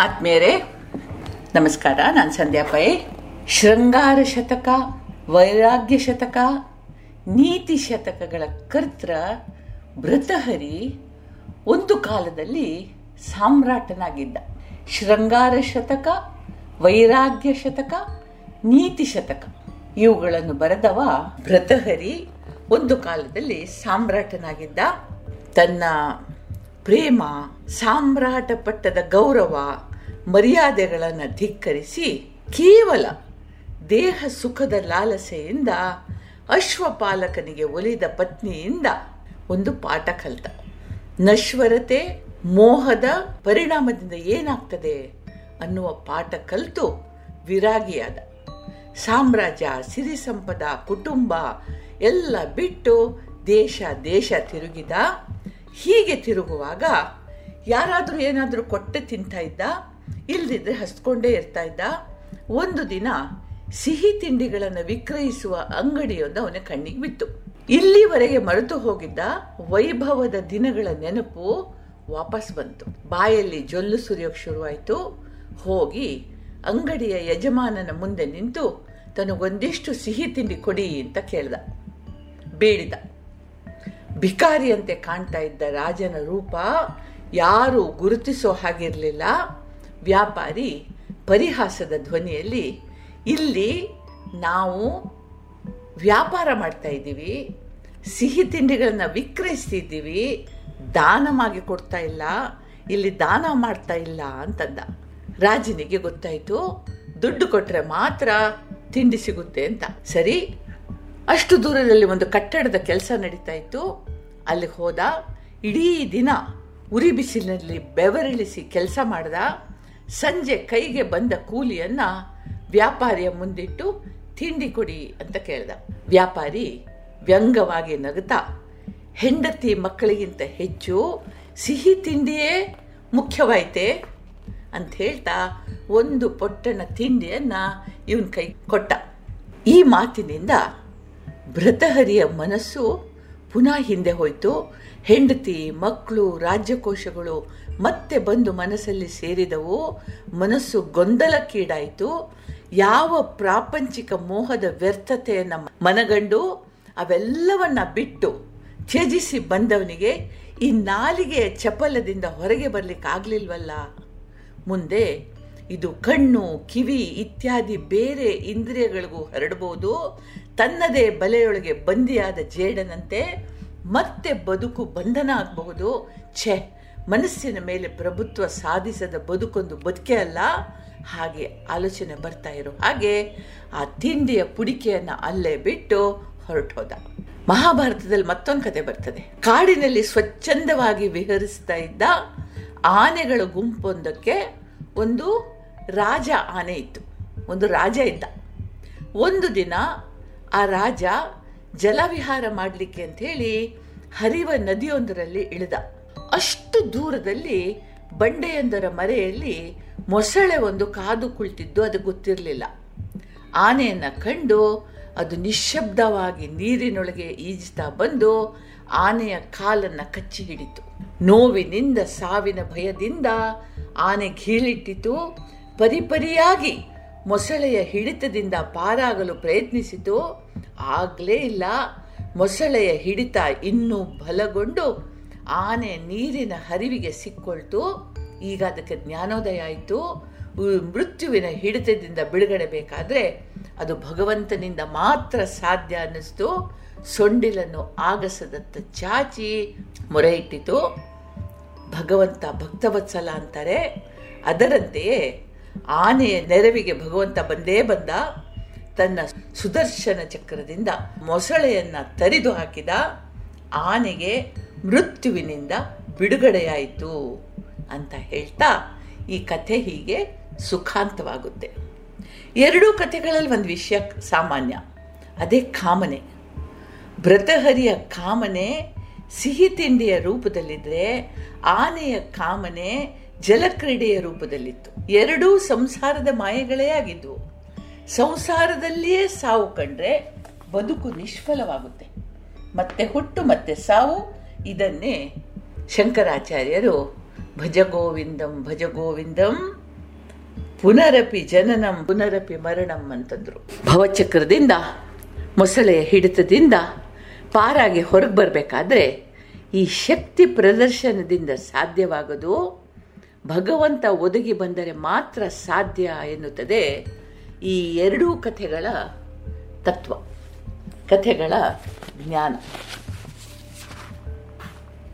ಆತ್ಮೀಯರೇ, ನಮಸ್ಕಾರ. ನಾನು ಸಂಧ್ಯಾ ಪೈ. ಶೃಂಗಾರ ಶತಕ, ವೈರಾಗ್ಯ ಶತಕ, ನೀತಿ ಶತಕಗಳ ಕರ್ತ್ರ ಭೃತಹರಿ ಒಂದು ಕಾಲದಲ್ಲಿ ಸಾಮ್ರಾಟನಾಗಿದ್ದ. ಶೃಂಗಾರ ಶತಕ, ವೈರಾಗ್ಯ ಶತಕ, ನೀತಿ ಶತಕ, ಇವುಗಳನ್ನು ಬರೆದವ ಭೃತಹರಿ ಒಂದು ಕಾಲದಲ್ಲಿ ಸಾಮ್ರಾಟನಾಗಿದ್ದ. ತನ್ನ ಪ್ರೇಮ, ಸಾಮ್ರಾಟ ಪಟ್ಟದ ಗೌರವ ಮರ್ಯಾದೆಗಳನ್ನು ಧಿಕ್ಕರಿಸಿ ಕೇವಲ ದೇಹ ಸುಖದ ಲಾಲಸೆಯಿಂದ ಅಶ್ವಪಾಲಕನಿಗೆ ಒಲಿದ ಪತ್ನಿಯಿಂದ ಒಂದು ಪಾಠ ಕಲಿತ. ನಶ್ವರತೆ, ಮೋಹದ ಪರಿಣಾಮದಿಂದ ಏನಾಗ್ತದೆ ಅನ್ನುವ ಪಾಠ ಕಲಿತು ವಿರಾಗಿಯಾದ. ಸಾಮ್ರಾಜ್ಯ, ಸಿರಿ ಸಂಪದ, ಕುಟುಂಬ ಎಲ್ಲ ಬಿಟ್ಟು ದೇಶ ದೇಶ ತಿರುಗಿದ. ಹೀಗೆ ತಿರುಗುವಾಗ ಯಾರಾದರೂ ಏನಾದರೂ ಕೊಟ್ಟೆ ತಿಂತಾ ಇದ್ದ? ಇಲ್ದಿದ್ರೆ ಹಸ್ಕೊಂಡೇ ಇರ್ತಾ ಇದ್ದ. ಒಂದು ದಿನ ಸಿಹಿ ತಿಂಡಿಗಳನ್ನು ವಿಕ್ರಯಿಸುವ ಅಂಗಡಿಯೊಂದು ಅವನ ಕಣ್ಣಿಗೆ ಬಿತ್ತು. ಇಲ್ಲಿವರೆಗೆ ಮರೆತು ಹೋಗಿದ್ದ ವೈಭವದ ದಿನಗಳ ನೆನಪು ವಾಪಸ್ ಬಂತು. ಬಾಯಲ್ಲಿ ಜೊಲ್ಲು ಸುರಿಯೋಕೆ ಶುರುವಾಯಿತು. ಹೋಗಿ ಅಂಗಡಿಯ ಯಜಮಾನನ ಮುಂದೆ ನಿಂತು ತನಗೊಂದಿಷ್ಟು ಸಿಹಿ ತಿಂಡಿ ಕೊಡಿ ಅಂತ ಕೇಳ್ದ. ಬೇಡಿದ ಭಿಕಾರಿಯಂತೆ ಕಾಣ್ತಾ ಇದ್ದ ರಾಜನ ರೂಪ ಯಾರು ಗುರುತಿಸೋ ಹಾಗಿರಲಿಲ್ಲ. ವ್ಯಾಪಾರಿ ಪರಿಹಾಸದ ಧ್ವನಿಯಲ್ಲಿ, ಇಲ್ಲಿ ನಾವು ವ್ಯಾಪಾರ ಮಾಡ್ತಾ ಇದ್ದೀವಿ, ಸಿಹಿ ತಿಂಡಿಗಳನ್ನು ವಿಕ್ರಯಿಸ್ತಿದ್ದೀವಿ ದಾನವಾಗಿ ಕೊಡ್ತಾ ಇಲ್ಲ, ಇಲ್ಲಿ ದಾನ ಮಾಡ್ತಾ ಇಲ್ಲ ಅಂತಂದ. ರಾಜನಿಗೆ ಗೊತ್ತಾಯಿತು, ದುಡ್ಡು ಕೊಟ್ಟರೆ ಮಾತ್ರ ತಿಂಡಿ ಸಿಗುತ್ತೆ ಅಂತ. ಸರಿ, ಅಷ್ಟು ದೂರದಲ್ಲಿ ಒಂದು ಕಟ್ಟಡದ ಕೆಲಸ ನಡೀತಾ ಇತ್ತು. ಅಲ್ಲಿಗೆ ಹೋದ, ಇಡೀ ದಿನ ಉರಿ ಬಿಸಿಲಿನಲ್ಲಿ ಬೆವರಿಳಿಸಿ ಕೆಲಸ ಮಾಡ್ದ. ಸಂಜೆ ಕೈಗೆ ಬಂದ ಕೂಲಿಯನ್ನ ವ್ಯಾಪಾರಿಯ ಮುಂದಿಟ್ಟು, ತಿಂಡಿ ಕೊಡಿ ಅಂತ ಕೇಳ್ದ. ವ್ಯಾಪಾರಿ ವ್ಯಂಗವಾಗಿ ನಗುತ್ತಾ ಹೆಂಡತಿ ಮಕ್ಕಳಿಗಿಂತ ಹೆಚ್ಚು ಸಿಹಿ ತಿಂಡಿಯೇ ಮುಖ್ಯವಾಯ್ತೆ ಅಂತ ಹೇಳ್ತಾ ಒಂದು ಪೊಟ್ಟಣ ತಿಂಡಿಯನ್ನ ಇವನ್ ಕೈ ಕೊಟ್ಟ. ಈ ಮಾತಿನಿಂದ ಭೃತಹರಿಯ ಮನಸ್ಸು ಪುನಃ ಹಿಂದೆ ಹೋಯಿತು. ಹೆಂಡತಿ ಮಕ್ಕಳು ರಾಜ್ಯಕೋಶಗಳು ಮತ್ತೆ ಬಂದು ಮನಸ್ಸಲ್ಲಿ ಸೇರಿದವು. ಮನಸ್ಸು ಗೊಂದಲಕ್ಕೀಡಾಯಿತು. ಯಾವ ಪ್ರಾಪಂಚಿಕ ಮೋಹದ ವ್ಯರ್ಥತೆಯನ್ನು ಮನಗಂಡು ಅವೆಲ್ಲವನ್ನ ಬಿಟ್ಟು ತ್ಯಜಿಸಿ ಬಂದವನಿಗೆ ಈ ನಾಲಿಗೆಯ ಚಪಲದಿಂದ ಹೊರಗೆ ಬರ್ಲಿಕ್ಕಾಗ್ಲಿಲ್ವಲ್ಲ ಮುಂದೆ ಇದು ಕಣ್ಣು, ಕಿವಿ ಇತ್ಯಾದಿ ಬೇರೆ ಇಂದ್ರಿಯಗಳಿಗೂ ಹರಡಬಹುದು ತನ್ನದೇ ಬಲೆಯೊಳಗೆ ಬಂದಿಯಾದ ಜೇಡನಂತೆ ಮತ್ತೆ ಬದುಕು ಬಂಧನ ಆಗಬಹುದು. ಛೆ, ಮನಸ್ಸಿನ ಮೇಲೆ ಪ್ರಭುತ್ವ ಸಾಧಿಸದ ಬದುಕೊಂದು ಬದುಕೆ ಅಲ್ಲ. ಹಾಗೆ ಆಲೋಚನೆ ಬರ್ತಾ ಇರೋ ಹಾಗೆ ಆ ತಿಂಡಿಯ ಪುಡಿಕೆಯನ್ನು ಅಲ್ಲೇ ಬಿಟ್ಟು ಹೊರಟೋದ ಮಹಾಭಾರತದಲ್ಲಿ ಮತ್ತೊಂದು ಕತೆ ಬರ್ತದೆ. ಕಾಡಿನಲ್ಲಿ ಸ್ವಚ್ಛಂದವಾಗಿ ವಿಹರಿಸ್ತಾ ಇದ್ದ ಆನೆಗಳ ಗುಂಪೊಂದಕ್ಕೆ ಒಂದು ರಾಜ ಆನೆ ಇತ್ತು. ಒಂದು ರಾಜ ಇದ್ದ. ಒಂದು ದಿನ ಆ ರಾಜ ಜಲವಿಹಾರ ಮಾಡಲಿಕ್ಕೆ ಅಂತ ಹೇಳಿ ಹರಿವ ನದಿಯೊಂದರಲ್ಲಿ ಇಳಿದ. ಅಷ್ಟು ದೂರದಲ್ಲಿ ಬಂಡೆಯೊಂದರ ಮರೆಯಲ್ಲಿ ಮೊಸಳೆ ಒಂದು ಕಾದು ಕುಳಿತಿದ್ದು ಅದು ಗೊತ್ತಿರಲಿಲ್ಲ. ಆನೆಯನ್ನು ಕಂಡು ಅದು ನಿಶ್ಶಬ್ದವಾಗಿ ನೀರಿನೊಳಗೆ ಈಜ್ತಾ ಬಂದು ಆನೆಯ ಕಾಲನ್ನು ಕಚ್ಚಿ ಹಿಡಿತು. ನೋವಿನಿಂದ, ಸಾವಿನ ಭಯದಿಂದ ಆನೆ ಘೀಳಿಟ್ಟಿತು ಪರಿಪರಿಯಾಗಿ ಮೊಸಳೆಯ ಹಿಡಿತದಿಂದ ಪಾರಾಗಲು ಪ್ರಯತ್ನಿಸಿತು. ಆಗಲೇ ಇಲ್ಲ. ಮೊಸಳೆಯ ಹಿಡಿತ ಇನ್ನೂ ಬಲಗೊಂಡು ಆನೆ ನೀರಿನ ಹರಿವಿಗೆ ಸಿಕ್ಕೊಳ್ತು. ಈಗ ಅದಕ್ಕೆ ಜ್ಞಾನೋದಯ ಆಯಿತು. ಮೃತ್ಯುವಿನ ಹಿಡಿತದಿಂದ ಬಿಡುಗಡೆ ಬೇಕಾದರೆ ಅದು ಭಗವಂತನಿಂದ ಮಾತ್ರ ಸಾಧ್ಯ ಅನ್ನಿಸ್ತು. ಸೊಂಡಿಲನ್ನು ಆಗಸದತ್ತ ಚಾಚಿ ಮೊರೆ ಇಟ್ಟಿತು. ಭಗವಂತ ಭಕ್ತವತ್ಸಲ ಅಂತಾರೆ. ಅದರಂತೆಯೇ ಆನೆಯ ನೆರವಿಗೆ ಭಗವಂತ ಬಂದೇ ಬಂದ ತನ್ನ ಸುದರ್ಶನ ಚಕ್ರದಿಂದ ಮೊಸಳೆಯನ್ನ ತರಿದು ಹಾಕಿದ ಆನೆಗೆ ಮೃತ್ಯುವಿನಿಂದ ಬಿಡುಗಡೆಯಾಯಿತು ಅಂತ ಹೇಳ್ತಾ ಈ ಕಥೆ ಹೀಗೆ ಸುಖಾಂತವಾಗುತ್ತೆ. ಎರಡೂ ಕಥೆಗಳಲ್ಲಿ ಒಂದು ವಿಷಯ ಸಾಮಾನ್ಯ. ಅದೇ ಕಾಮನೆ. ಭ್ರತಹರಿಯ ಕಾಮನೆ ಸಿಹಿ ತಿಂಡಿಯ ರೂಪದಲ್ಲಿದ್ರೆ ಆನೆಯ ಕಾಮನೆ ಜಲಕ್ರೀಡೆಯ ರೂಪದಲ್ಲಿತ್ತು. ಎರಡೂ ಸಂಸಾರದ ಮಾಯೆಗಳೇ ಆಗಿದ್ವು. ಸಂಸಾರದಲ್ಲಿಯೇ ಸಾವು ಕಂಡ್ರೆ ಬದುಕು ನಿಷ್ಫಲವಾಗುತ್ತೆ. ಮತ್ತೆ ಹುಟ್ಟು, ಮತ್ತೆ ಸಾವು, ಇದನ್ನೇ ಶಂಕರಾಚಾರ್ಯರು ಭಜಗೋವಿಂದಂ ಭಜಗೋವಿಂದಂ ಭಜ ಗೋವಿಂದಂ ಪುನರಪಿ ಜನನಂ, ಪುನರಪಿ ಮರಣಂ ಅಂತಂದ್ರು. ಭವಚಕ್ರದಿಂದ, ಮೊಸಳೆಯ ಹಿಡಿತದಿಂದ ಪಾರಾಗಿ ಹೊರಗೆ ಬರಬೇಕಾದ್ರೆ ಈ ಶಕ್ತಿ ಪ್ರದರ್ಶನದಿಂದ ಸಾಧ್ಯವಾಗದು. ಭಗವಂತ ಒದಗಿ ಬಂದರೆ ಮಾತ್ರ ಸಾಧ್ಯ ಎನ್ನುತ್ತದೆ ಈ ಎರಡೂ ಕಥೆಗಳ ತತ್ವ, ಕಥೆಗಳ ಜ್ಞಾನ.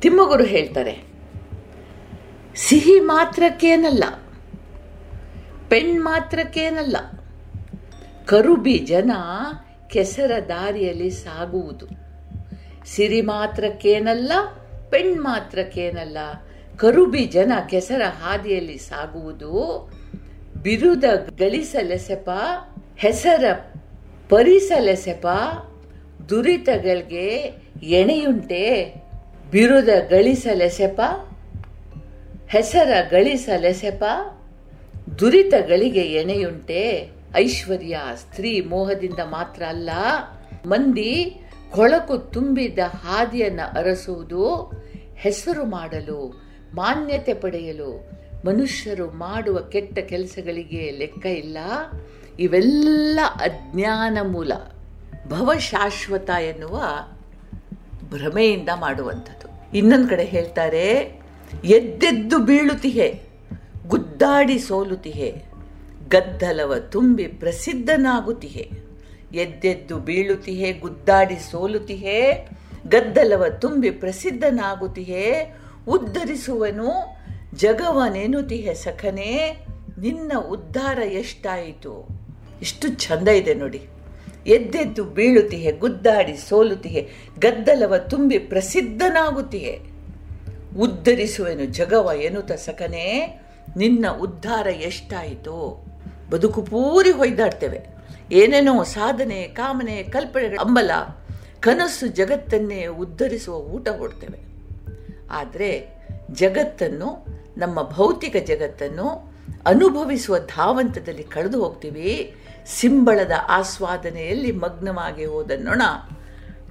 ತಿಮ್ಮಗುರು ಹೇಳ್ತಾರೆ, ಸಿಹಿ ಮಾತ್ರಕ್ಕೇನಲ್ಲ, ಪೆಣ್ ಮಾತ್ರಕ್ಕೇನಲ್ಲ, ಕರುಬಿ ಜನ ಕೆಸರ ದಾರಿಯಲ್ಲಿ ಸಾಗುವುದು. ಸಿರಿ ಮಾತ್ರಕ್ಕೇನಲ್ಲ, ಪೆಣ್ ಮಾತ್ರಕ್ಕೇನಲ್ಲ. ಕರುಬಿ ಜನ ಕೆಸರ ಹಾದಿಯಲ್ಲಿ ಸಾಗುವುದು, ಬಿರುದ ಗಳಿಸಲೆಸೆಪ, ಹೆಸರ ಪರಿಸಲೆಸೆಪ, ದುರಿತಗಳಿಗೆ ಎಣೆಯುಂಟೆ. ಬಿರುದ ಗಳಿಸಲೆಸೆಪ, ಹೆಸರ ಗಳಿಸಲೆಸೆಪ, ದುರಿತಗಳಿಗೆ ಎಣೆಯುಂಟೆ. ಐಶ್ವರ್ಯ ಸ್ತ್ರೀ ಮೋಹದಿಂದ ಮಾತ್ರ ಅಲ್ಲ, ಮಂದಿ ಕೊಳಕು ತುಂಬಿದ ಹಾದಿಯನ್ನು ಅರಸುವುದು, ಹೆಸರು ಮಾಡಲು, ಮಾನ್ಯತೆ ಪಡೆಯಲು, ಮನುಷ್ಯರು ಮಾಡುವ ಕೆಟ್ಟ ಕೆಲಸಗಳಿಗೆ ಲೆಕ್ಕ ಇಲ್ಲ. ಇವೆಲ್ಲ ಅಜ್ಞಾನ ಮೂಲ. ಭವಶಾಶ್ವತ ಎನ್ನುವ ಭ್ರಮೆಯಿಂದ ಮಾಡುವಂಥದ್ದು. ಇನ್ನೊಂದು ಕಡೆ ಹೇಳ್ತಾರೆ, ಎದ್ದೆದ್ದು ಬೀಳುತಿಹೆ, ಗುದ್ದಾಡಿ ಸೋಲುತಿಹೆ, ಗದ್ದಲವ ತುಂಬಿ ಪ್ರಸಿದ್ಧನಾಗುತ್ತಿಹೆ ಎದ್ದೆದ್ದು ಬೀಳುತ್ತಿಹೇ ಗುದ್ದಾಡಿ ಸೋಲುತ್ತಿಹೇ ಗದ್ದಲವ ತುಂಬಿ ಪ್ರಸಿದ್ಧನಾಗುತ್ತಿಹೇ ಉದ್ಧರಿಸುವನು ಜಗವನೆನುತಿಹೆ ಸಖನೇ, ನಿನ್ನ ಉದ್ಧಾರ ಎಷ್ಟಾಯಿತು? ಎಷ್ಟು ಚಂದ ಇದೆ ನೋಡಿ. ಎದ್ದೆದ್ದು ಬೀಳುತ್ತಿಹೆ ಗುದ್ದಾಡಿ ಸೋಲುತ್ತಿಹೆ ಗದ್ದಲವ ತುಂಬಿ ಪ್ರಸಿದ್ಧನಾಗುತ್ತಿಹೆ ಉದ್ಧರಿಸುವೆನು ಜಗವ ಎನ್ನುತ್ತ ಸಖನೇ, ನಿನ್ನ ಉದ್ಧಾರ ಎಷ್ಟಾಯಿತು? ಬದುಕು ಪೂರಿ ಹೊಯ್ದಾಡ್ತೇವೆ. ಏನೇನೋ ಸಾಧನೆ, ಕಾಮನೆ, ಕಲ್ಪನೆಗಳ ಅಂಬಲ ಕನಸು ಜಗತ್ತನ್ನೇ ಉದ್ಧರಿಸುವ ಊಟ ಹೊಡ್ತೇವೆ ಆದರೆ ಜಗತ್ತನ್ನು, ನಮ್ಮ ಭೌತಿಕ ಜಗತ್ತನ್ನು ಅನುಭವಿಸುವ ಧಾವಂತದಲ್ಲಿ ಕಳೆದು ಹೋಗ್ತೀವಿ. ಸಿಂಬಳದ ಆಸ್ವಾದನೆಯಲ್ಲಿ ಮಗ್ನವಾಗಿ ಹೋದ ನೊಣ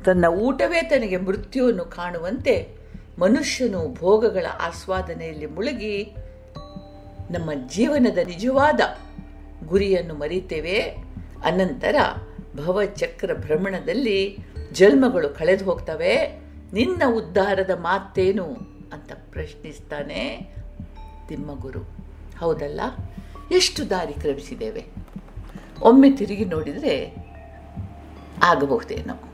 ತನ್ನ ಊಟವೇ ತನಗೆ ಮೃತ್ಯುವನ್ನು ಕಾಣುವಂತೆ ಮನುಷ್ಯನು ಭೋಗಗಳ ಆಸ್ವಾದನೆಯಲ್ಲಿ ಮುಳುಗಿ ನಮ್ಮ ಜೀವನದ ನಿಜವಾದ ಗುರಿಯನ್ನು ಮರಿತೇವೆ. ಅನಂತರ ಭವಚಕ್ರ ಭ್ರಮಣದಲ್ಲಿ ಜನ್ಮಗಳು ಕಳೆದು ಹೋಗ್ತವೆ. ನಿನ್ನ ಉದ್ಧಾರದ ಮಾತೇನು ಅಂತ ಪ್ರಶ್ನಿಸ್ತಾನೆ ತಿಮ್ಮಗುರು. ಹೌದಲ್ಲ? ಎಷ್ಟು ದಾರಿ ಕ್ರಮಿಸಿದ್ದೇವೆ? ಒಮ್ಮೆ ತಿರುಗಿ ನೋಡಿದರೆ ಆಗಬಹುದೇನೋ.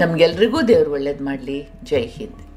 ನಮಗೆಲ್ರಿಗೂ ದೇವರು ಒಳ್ಳೇದು ಮಾಡಲಿ. ಜೈ ಹಿಂದ್.